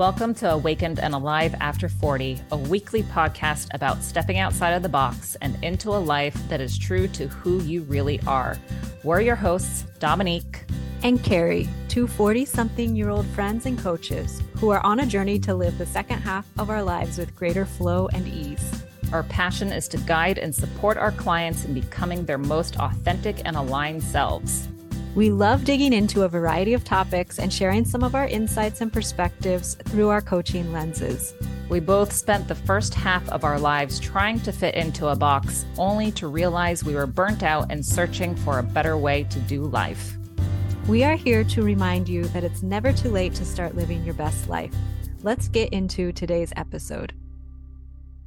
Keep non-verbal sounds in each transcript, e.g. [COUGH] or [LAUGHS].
Welcome to Awakened and Alive After 40, a weekly podcast about stepping outside of the box and into a life that is true to who you really are. We're your hosts, Dominique and Karrie, two 40 something year old friends and coaches who are on a journey to live the second half of our lives with greater flow and ease. Our passion is to guide and support our clients in becoming their most authentic and aligned selves. We love digging into a variety of topics and sharing some of our insights and perspectives through our coaching lenses. We both spent the first half of our lives trying to fit into a box, only to realize we were burnt out and searching for a better way to do life. We are here to remind you that it's never too late to start living your best life. Let's get into today's episode.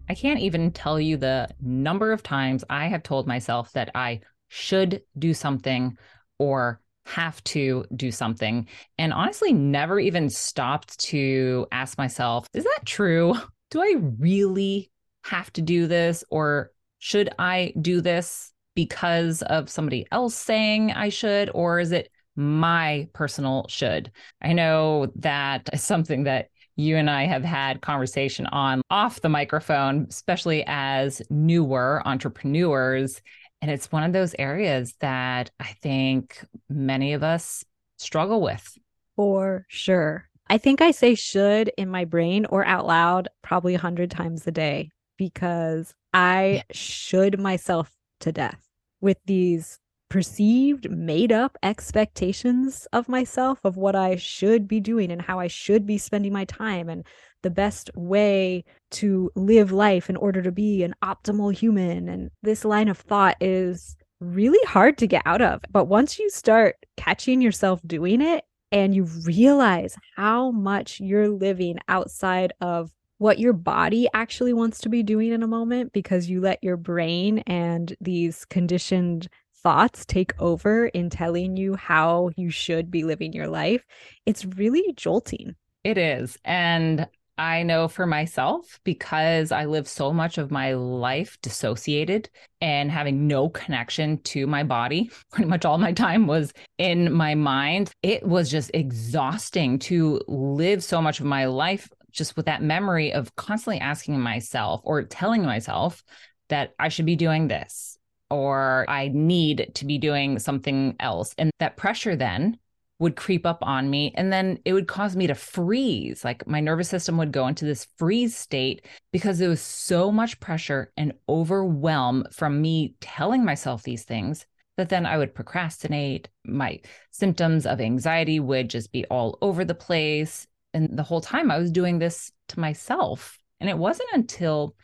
I can't even tell you the number of times I have told myself that I should do something or have to do something. And honestly, never even stopped to ask myself, is that true? [LAUGHS] Do I really have to do this? Or should I do this because of somebody else saying I should? Or is it my personal should? I know that [LAUGHS] is something that you and I have had conversation on off the microphone, especially as newer entrepreneurs. And it's one of those areas that I think many of us struggle with. For sure. I think I say should in my brain or out loud probably a hundred times a day because I should myself to death with these perceived made up expectations of myself of what I should be doing and how I should be spending my time and the best way to live life in order to be an optimal human. And this line of thought is really hard to get out of. But once you start catching yourself doing it and you realize how much you're living outside of what your body actually wants to be doing in a moment because you let your brain and these conditioned thoughts take over in telling you how you should be living your life, it's really jolting. It is. And I know for myself, because I live so much of my life dissociated and having no connection to my body, [LAUGHS] pretty much all my time was in my mind. It was just exhausting to live so much of my life just with that memory of constantly asking myself or telling myself that I should be doing this or I need to be doing something else. And that pressure then would creep up on me and then it would cause me to freeze. Like my nervous system would go into this freeze state because there was so much pressure and overwhelm from me telling myself these things that then I would procrastinate. My symptoms of anxiety would just be all over the place. And the whole time I was doing this to myself. And it wasn't until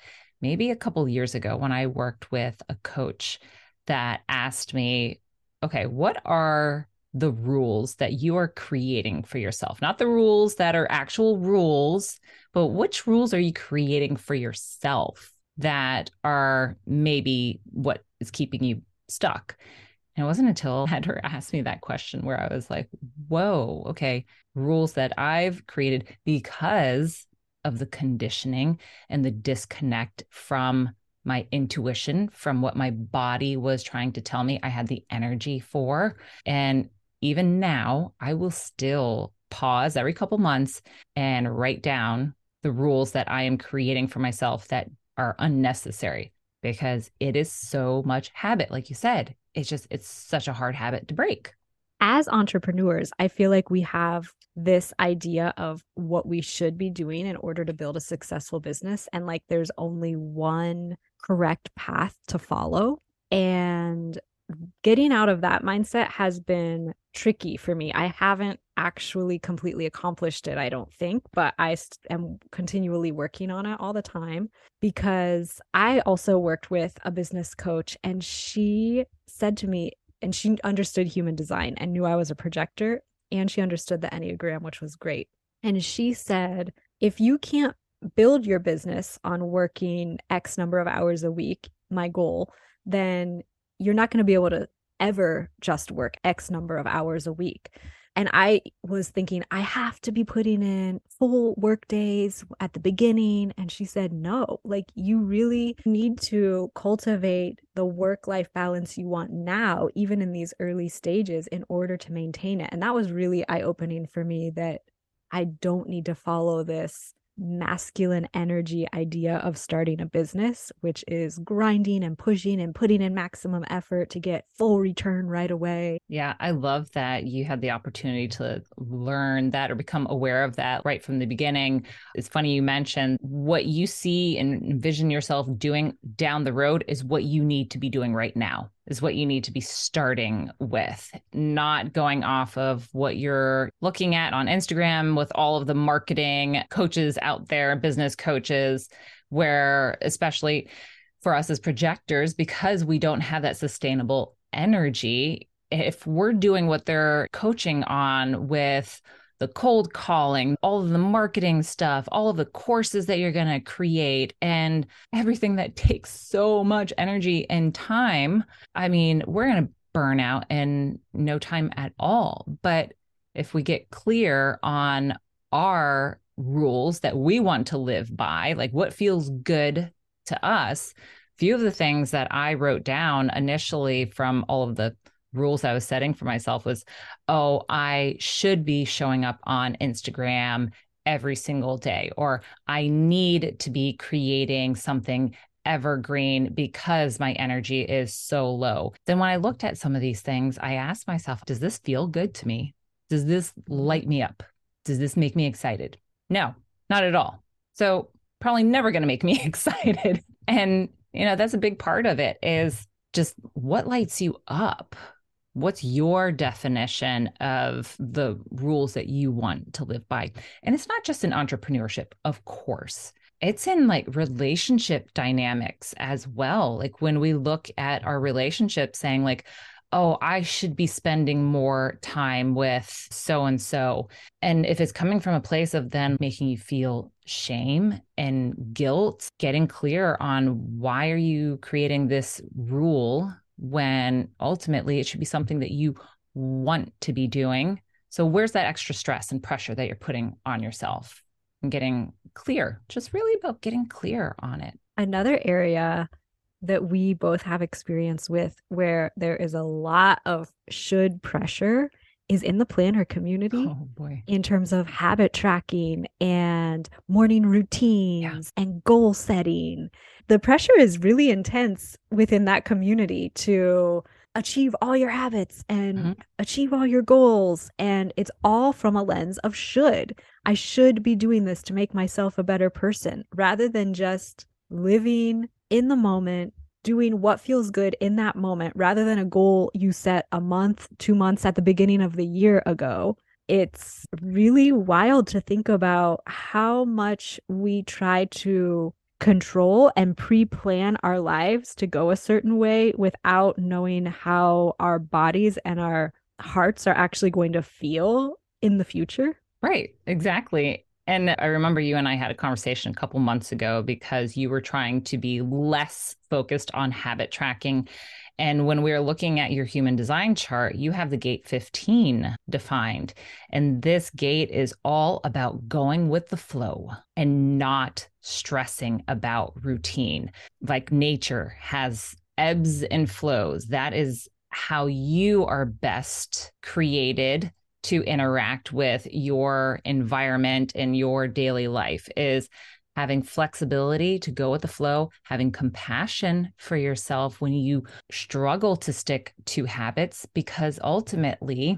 maybe a couple years ago when I worked with a coach that asked me okay what are the rules that you are creating for yourself, not the rules that are actual rules, but which rules are you creating for yourself that are maybe what is keeping you stuck? And it wasn't until I had her ask me that question where I was like, whoa, okay, rules that I've created because of the conditioning and the disconnect from my intuition from what my body was trying to tell me I had the energy for. And even now, I will still pause every couple months and write down the rules that I am creating for myself that are unnecessary because it is so much habit. Like you said, it's just, it's such a hard habit to break. As entrepreneurs, I feel like we have this idea of what we should be doing in order to build a successful business. And like there's only one correct path to follow. And getting out of that mindset has been tricky for me. I haven't actually completely accomplished it, I don't think, but I am continually working on it all the time because I also worked with a business coach and she said to me, and she understood human design and knew I was a projector and she understood the Enneagram, which was great. And she said, if you can't build your business on working X number of hours a week, my goal, then you're not going to be able to ever just work X number of hours a week. And I was thinking, I have to be putting in full work days at the beginning. And she said, no, like you really need to cultivate the work life balance you want now, even in these early stages, in order to maintain it. And that was really eye opening for me that I don't need to follow this masculine energy idea of starting a business, which is grinding and pushing and putting in maximum effort to get full return right away. Yeah, I love that you had the opportunity to learn that or become aware of that right from the beginning. It's funny you mentioned what you see and envision yourself doing down the road is what you need to be doing right now is what you need to be starting with, not going off of what you're looking at on Instagram with all of the marketing coaches out there, business coaches, where especially for us as projectors, because we don't have that sustainable energy, if we're doing what they're coaching on with the cold calling, all of the marketing stuff, all of the courses that you're going to create, and everything that [LAUGHS] takes so much energy and time. I mean, we're going to burn out in no time at all. But if we get clear on our rules that we want to live by, like what feels good to us, few of the things that I wrote down initially from all of the rules I was setting for myself was, oh, I should be showing up on Instagram every single day, or I need to be creating something evergreen because my energy is so low. Then when I looked at some of these things, I asked myself, does this feel good to me? Does this light me up? Does this make me excited? No, not at all. So probably never going to make me [LAUGHS] excited. And, you know, that's a big part of it is just what lights you up? What's your definition of the rules that you want to live by? And it's not just in entrepreneurship of course. It's in like relationship dynamics as well. Like when we look at our relationship saying like oh i should be spending more time with so and so. And if it's coming from a place of then making you feel shame and guilt getting clear on why are you creating this rule when ultimately it should be something that you want to be doing. So, where's that extra stress and pressure that you're putting on yourself and getting clear? Just really about getting clear on it. Another area that we both have experience with where there is a lot of should pressure is in the planner community oh, boy. in terms of habit tracking and morning routines yeah. and goal setting the pressure is really intense within that community to achieve all your habits and mm-hmm. achieve all your goals. And it's all from a lens of should. I should be doing this to make myself a better person rather than just living in the moment, doing what feels good in that moment rather than a goal you set a month, two months at the beginning of the year ago. It's really wild to think about how much we try to control and pre-plan our lives to go a certain way without knowing how our bodies and our hearts are actually going to feel in the future. Right, exactly. And I remember you and I had a conversation a couple months ago because you were trying to be less focused on habit tracking and when we are looking at your human design chart, you have the gate 15 defined. And this gate is all about going with the flow and not stressing about routine. Like nature has ebbs and flows. That is how you are best created to interact with your environment and your daily life is having flexibility to go with the flow, having compassion for yourself when you struggle to stick to habits, because ultimately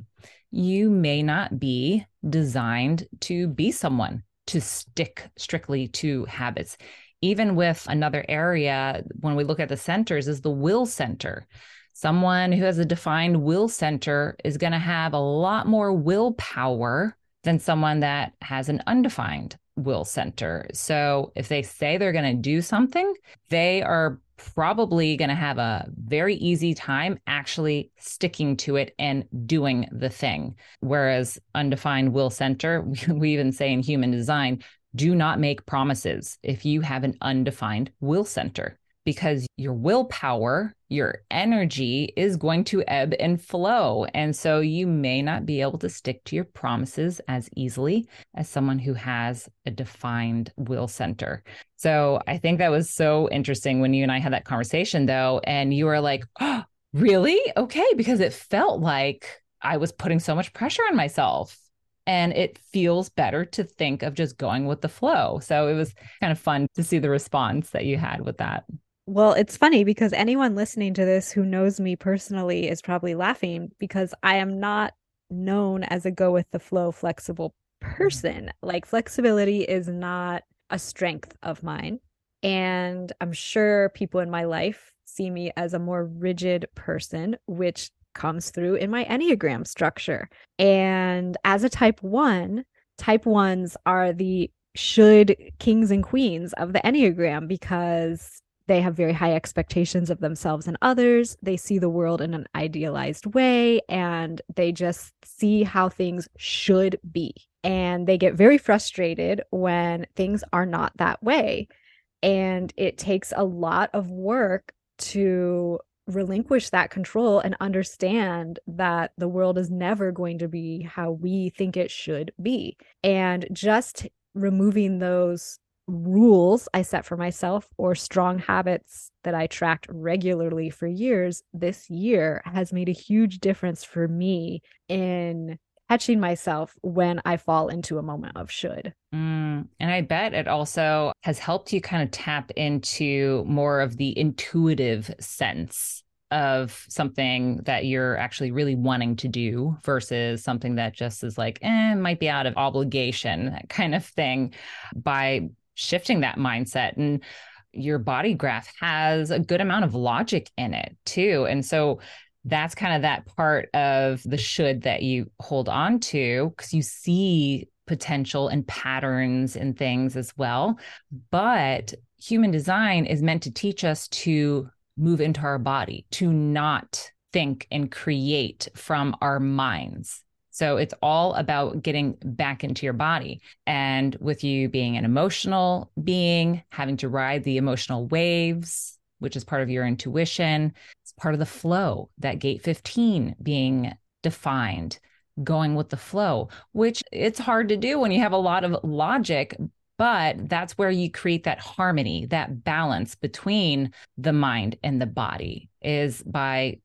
you may not be designed to be someone to stick strictly to habits. Even with another area, when we look at the centers, is the will center. Someone who has a defined will center is going to have a lot more willpower than someone that has an undefined will center. So if they say they're going to do something, they are probably going to have a very easy time actually sticking to it and doing the thing. Whereas undefined will center, [LAUGHS] we even say in human design, do not make promises if you have an undefined will center because your willpower, your energy is going to ebb and flow. And so you may not be able to stick to your promises as easily as someone who has a defined will center. So I think that was so interesting when you and I had that conversation, though. And you were like, oh, really? Okay. Because it felt like I was putting so much pressure on myself. and it feels better to think of just going with the flow. So it was kind of fun to see the response that you had with that. Well, it's funny because anyone listening to this who knows me personally is probably laughing because I am not known as a go with the flow flexible mm-hmm. person. Like flexibility is not a strength of mine. And I'm sure people in my life see me as a more rigid person, which comes through in my Enneagram structure. And as a type one, type ones are the should kings and queens of the Enneagram because they have very high expectations of themselves and others. They see the world in an idealized way and they just see how things should be. And they get very frustrated when things are not that way. And it takes a lot of work to relinquish that control and understand that the world is never going to be how we think it should be. And just removing those rules I set for myself or strong habits that I tracked regularly for years this year has made a huge difference for me in catching myself when I fall into a moment of should. Mm, and I bet it also has helped you kind of tap into more of the intuitive sense of something that you're actually really wanting to do versus something that just is like, eh, might be out of obligation, that kind of thing, by shifting that mindset. And your body graph has a good amount of logic in it too. And so that's kind of that part of the should that you hold on to because you see potential and patterns and things as well. But human design is meant to teach us to move into our body, to not think and create from our minds. So it's all about getting back into your body. And with you being an emotional being, having to ride the emotional waves, which is part of your intuition. It's part of the flow, that gate 15 being defined, going with the flow, which it's hard to do when you have a lot of logic. But that's where you create that harmony, that balance between the mind and the body is by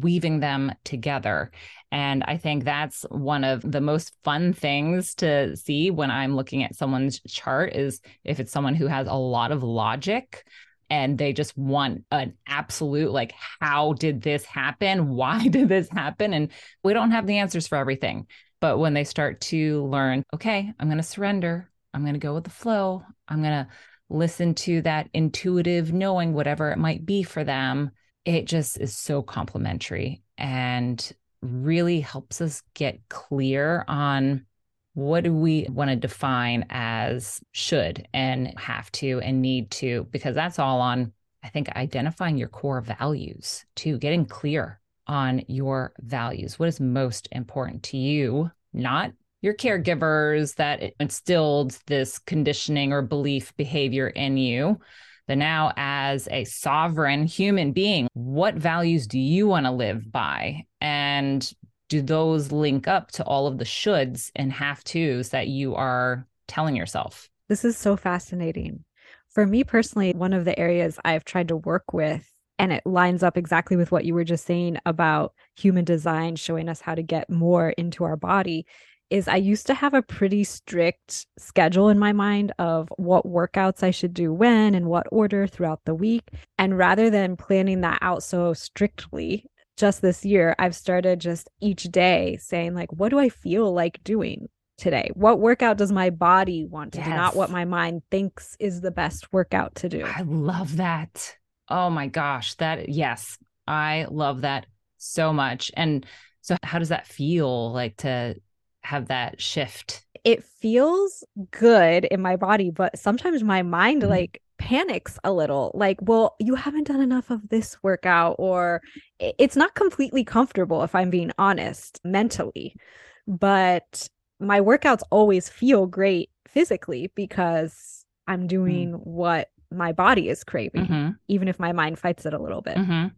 weaving them together. And I think that's one of the most fun things to see when I'm looking at someone's chart is if it's someone who has a lot of logic and they just want an absolute like how did this happen? [LAUGHS] Why did this happen? And we don't have the answers for everything. But when they start to learn okay i'm going to surrender. I'm going to go with the flow. I'm going to listen to that intuitive knowing whatever it might be for them it just is so complimentary and really helps us get clear on what do we want to define as should and have to and need to because that's all on i think identifying your core values to getting clear on your values what is most important to you not your caregivers that instilled this conditioning or belief behavior in you but now as a sovereign human being what values do you want to live by and do those link up to all of the shoulds and have tos that you are telling yourself? This is so fascinating. For me personally, one of the areas I've tried to work with, and it lines up exactly with what you were just saying about human design showing us how to get more into our body, is I used to have a pretty strict schedule in my mind of what workouts I should do when and what order throughout the week. And rather than planning that out so strictly, just this year, I've started just each day saying, like, what do I feel like doing today? What workout does my body want to yes. do? Not what my mind thinks is the best workout to do. I love that. Oh my gosh. That, yes, I love that so much. And so, how does that feel like to have that shift? It feels good in my body, but sometimes my mind, mm-hmm. like, panics a little like well you haven't done enough of this workout or it's not completely comfortable if i'm being honest mentally but my workouts always feel great physically because i'm doing mm. what my body is craving mm-hmm. even if my mind fights it a little bit mm-hmm.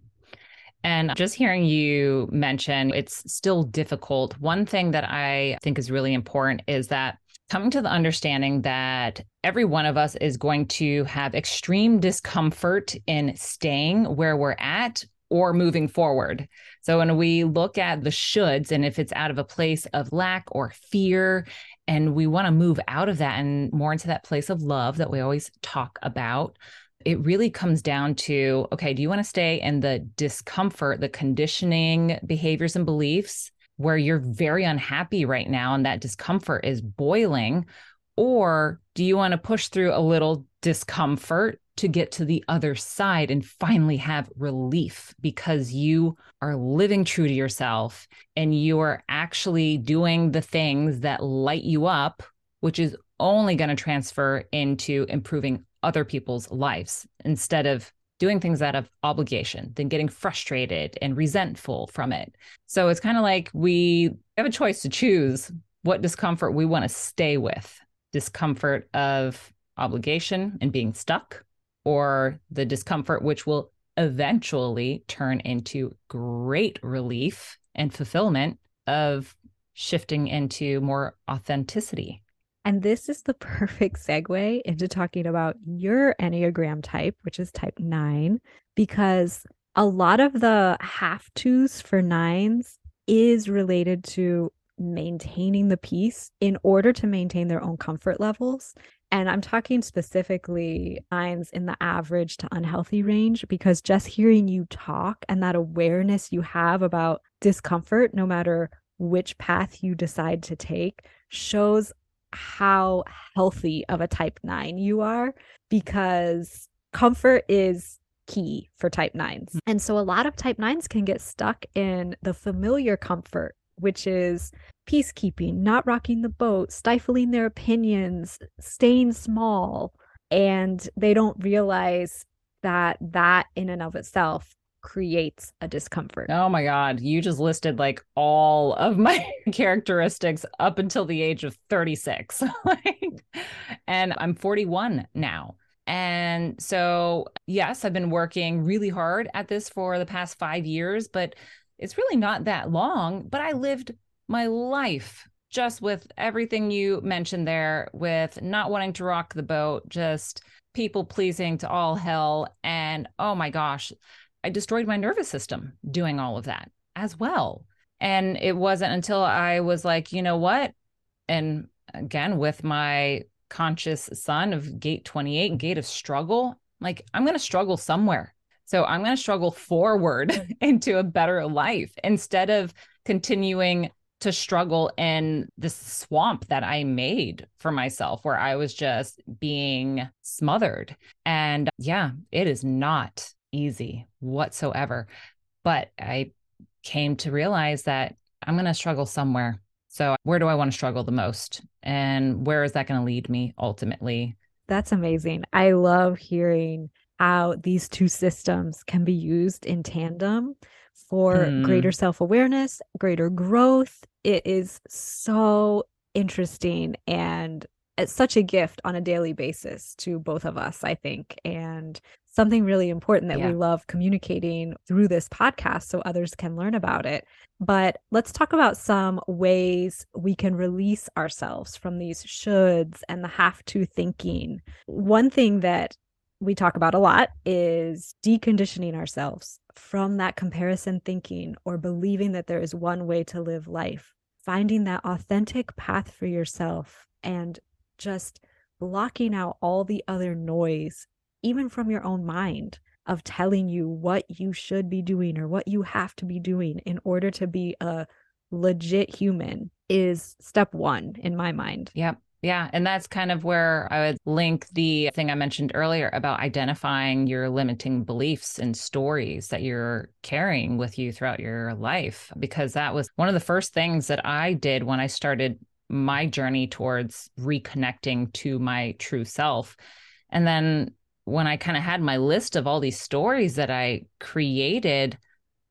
And just hearing you mention it's still difficult. One thing that I think is really important is that coming to the understanding that every one of us is going to have extreme discomfort in staying where we're at or moving forward. So when we look at the shoulds and if it's out of a place of lack or fear, and we want to move out of that and more into that place of love that we always talk about, it really comes down to okay, do you want to stay in the discomfort, the conditioning behaviors and beliefs where you're very unhappy right now and that discomfort is boiling? Or do you want to push through a little discomfort to get to the other side and finally have relief because you are living true to yourself and you are actually doing the things that light you up, which is only going to transfer into improving other people's lives instead of doing things out of obligation, then getting frustrated and resentful from it. So it's kind of like we have a choice to choose what discomfort we want to stay with discomfort of obligation and being stuck, or the discomfort which will eventually turn into great relief and fulfillment of shifting into more authenticity. And this is the perfect segue into talking about your Enneagram type, which is type nine, because a lot of the have tos for nines is related to maintaining the peace in order to maintain their own comfort levels. And I'm talking specifically nines in the average to unhealthy range because just hearing you talk and that awareness you have about discomfort, no matter which path you decide to take, shows how healthy of a type nine you are because comfort is key for type nines. Mm. And so a lot of type nines can get stuck in the familiar comfort, which is peacekeeping, not rocking the boat, stifling their opinions, staying small. And they don't realize that that in and of itself creates a discomfort. Oh my God. You just listed like all of my [LAUGHS] characteristics up until the age of 36. [LAUGHS] and I'm 41 now. And so, yes, I've been working really hard at this for the past five years, but it's really not that long. But I lived my life just with everything you mentioned there, with not wanting to rock the boat, just people pleasing to all hell. And oh my gosh, I destroyed my nervous system doing all of that as well. And it wasn't until I was like, you know what? And again, with my conscious sun of gate 28, gate of struggle, like I'm going to struggle somewhere. So I'm going to struggle forward mm. [LAUGHS] into a better life instead of continuing to struggle in this swamp that I made for myself where I was just being smothered. And yeah, it is not easy whatsoever. But I came to realize that I'm going to struggle somewhere. So, where do I want to struggle the most? And where is that going to lead me ultimately? That's amazing. I love hearing how these two systems can be used in tandem for mm. greater self awareness, greater growth. It is so interesting and it's such a gift on a daily basis to both of us, I think. And something really important that yeah. we love communicating through this podcast so others can learn about it. But let's talk about some ways we can release ourselves from these shoulds and the have to thinking. One thing that we talk about a lot is deconditioning ourselves from that comparison thinking or believing that there is one way to live life. Finding that authentic path for yourself and just blocking out all the other noise even from your own mind of telling you what you should be doing or what you have to be doing in order to be a legit human is step one in my mind. Yep. Yeah. And that's kind of where I would link the thing I mentioned earlier about identifying your limiting beliefs and stories that you're carrying with you throughout your life, because that was one of the first things that I did when I started my journey towards reconnecting to my true self. And then when I kind of had my list of all these stories that I created,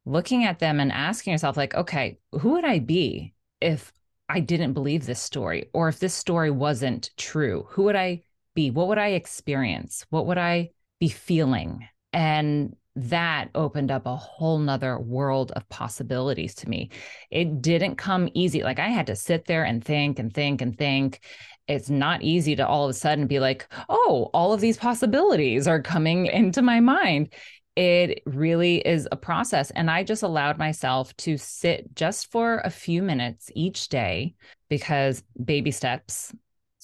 looking at them and asking yourself, like, okay, who would I be if I didn't believe this story or if this story wasn't true? Who would I be? What would I experience? What would I be feeling? And that opened up a whole nother world of possibilities to me. It didn't come easy. Like I had to sit there and think and think and think it's not easy to all of a sudden be like, oh, all of these possibilities are coming into my mind. it really is a process. And I just allowed myself to sit just for a few minutes each day because baby steps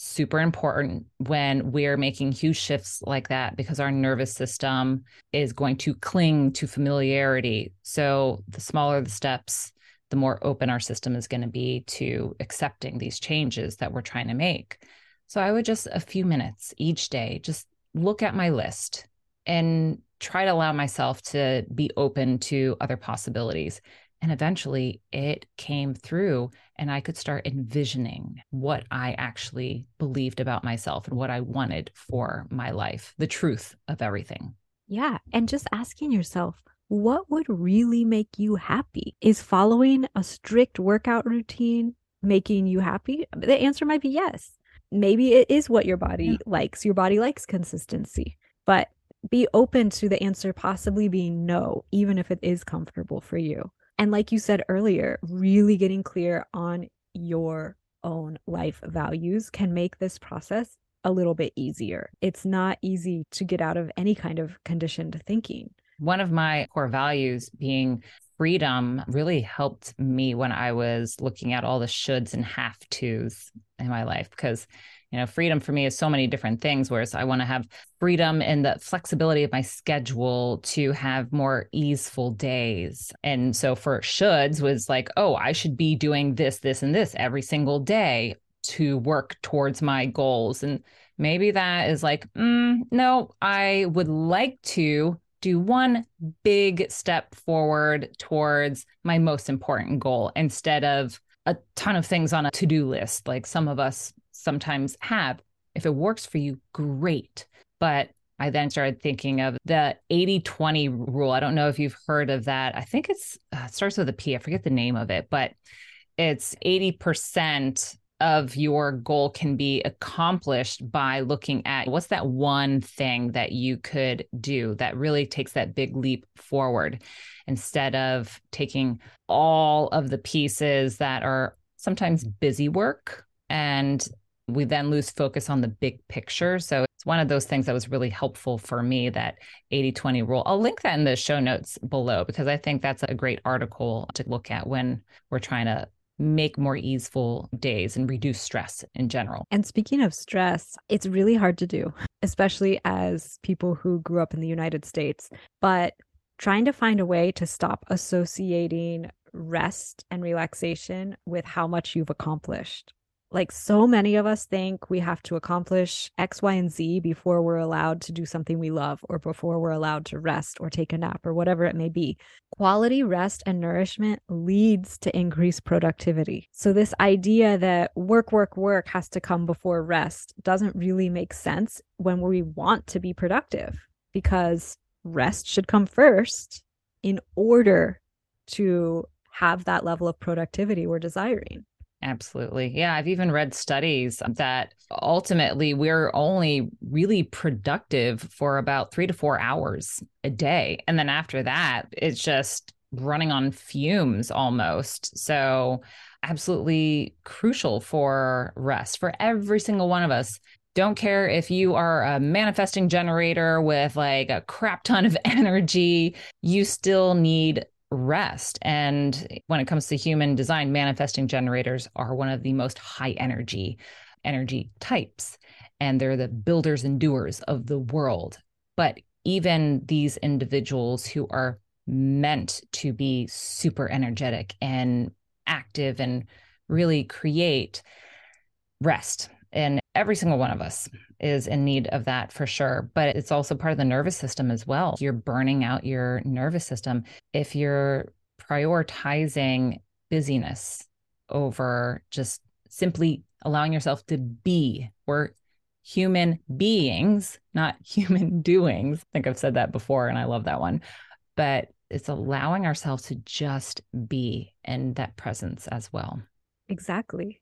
super important when we're making huge shifts like that because our nervous system is going to cling to familiarity. So the smaller the steps, the more open our system is going to be to accepting these changes that we're trying to make. So I would just a few minutes each day just look at my list and try to allow myself to be open to other possibilities. And eventually it came through, and I could start envisioning what I actually believed about myself and what I wanted for my life, the truth of everything. Yeah. And just asking yourself, what would really make you happy? Is following a strict workout routine making you happy? The answer might be yes. Maybe it is what your body yeah. likes. Your body likes consistency, but be open to the answer possibly being no, even if it is comfortable for you. And like you said earlier, really getting clear on your own life values can make this process a little bit easier. It's not easy to get out of any kind of conditioned thinking. One of my core values being freedom really helped me when I was looking at all the shoulds and have tos in my life because you know freedom for me is so many different things whereas i want to have freedom and the flexibility of my schedule to have more easeful days. And so for shoulds was like oh i should be doing this this and this every single day to work towards my goals. And maybe that is like mm, no i would like to do one big step forward towards my most important goal instead of a ton of things on a to-do list like some of us sometimes have. If it works for you, great. But I then started thinking of the 80 20 rule. I don't know if you've heard of that. I think it's uh, it starts with a P. I forget the name of it, but it's 80% of your goal can be accomplished by looking at what's that one thing that you could do that really takes that big leap forward instead of taking all of the pieces that are sometimes busy work and we then lose focus on the big picture. So it's one of those things that was really helpful for me that 80 20 rule. I'll link that in the show notes below because I think that's a great article to look at when we're trying to make more easeful days and reduce stress in general. And speaking of stress, it's really hard to do, [LAUGHS] especially as people who grew up in the United States. But trying to find a way to stop associating rest and relaxation with how much you've accomplished like so many of us think we have to accomplish X, Y, and Z before we're allowed to do something we love or before we're allowed to rest or take a nap or whatever it may be. Quality rest and nourishment leads to increased productivity. So, this idea that work, work, work has to come before rest doesn't really make sense when we want to be productive because rest should come first in order to have that level of productivity we're desiring. Absolutely. Yeah. I've even read studies that ultimately we're only really productive for about three to four hours a day. And then after that, it's just running on fumes almost. So, absolutely crucial for rest for every single one of us. Don't care if you are a manifesting generator with like a crap ton of [LAUGHS] energy, you still need rest. And when it comes to human design, manifesting generators are one of the most high energy energy types. And they're the builders and doers of the world. But even these individuals who are meant to be super energetic and active and really create rest. And every single one of us is in need of that for sure. But it's also part of the nervous system as well. You're burning out your nervous system. If you're prioritizing busyness over just simply allowing yourself to be, we're human beings, not [LAUGHS] human doings. I think I've said that before and I love that one. But it's allowing ourselves to just be in that presence as well. Exactly.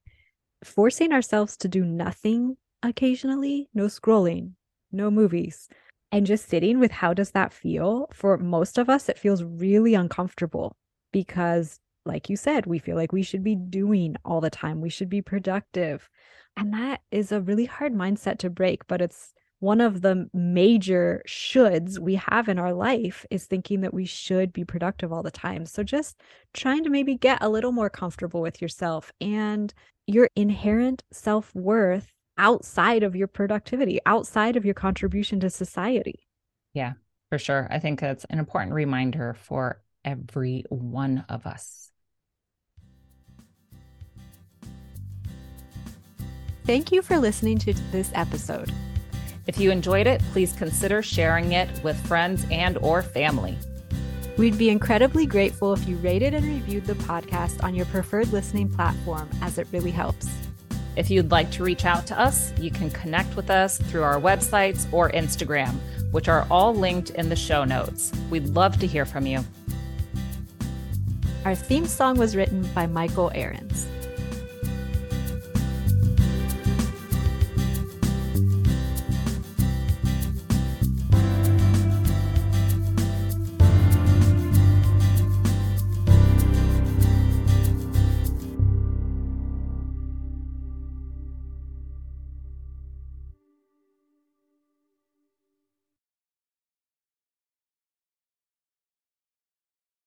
Forcing ourselves to do nothing occasionally, no scrolling, no movies, and just sitting with how does that feel? For most of us, it feels really uncomfortable because, like you said, we feel like we should be doing all the time, we should be productive. And that is a really hard mindset to break, but it's one of the major shoulds we have in our life is thinking that we should be productive all the time. So just trying to maybe get a little more comfortable with yourself and your inherent self worth outside of your productivity, outside of your contribution to society. Yeah, for sure. I think that's an important reminder for every one of us. Thank you for listening to this episode. If you enjoyed it, please consider sharing it with friends and or family. We'd be incredibly grateful if you rated and reviewed the podcast on your preferred listening platform as it really helps. If you'd like to reach out to us, you can connect with us through our websites or Instagram, which are all linked in the show notes. We'd love to hear from you. Our theme song was written by Michael Ahrens.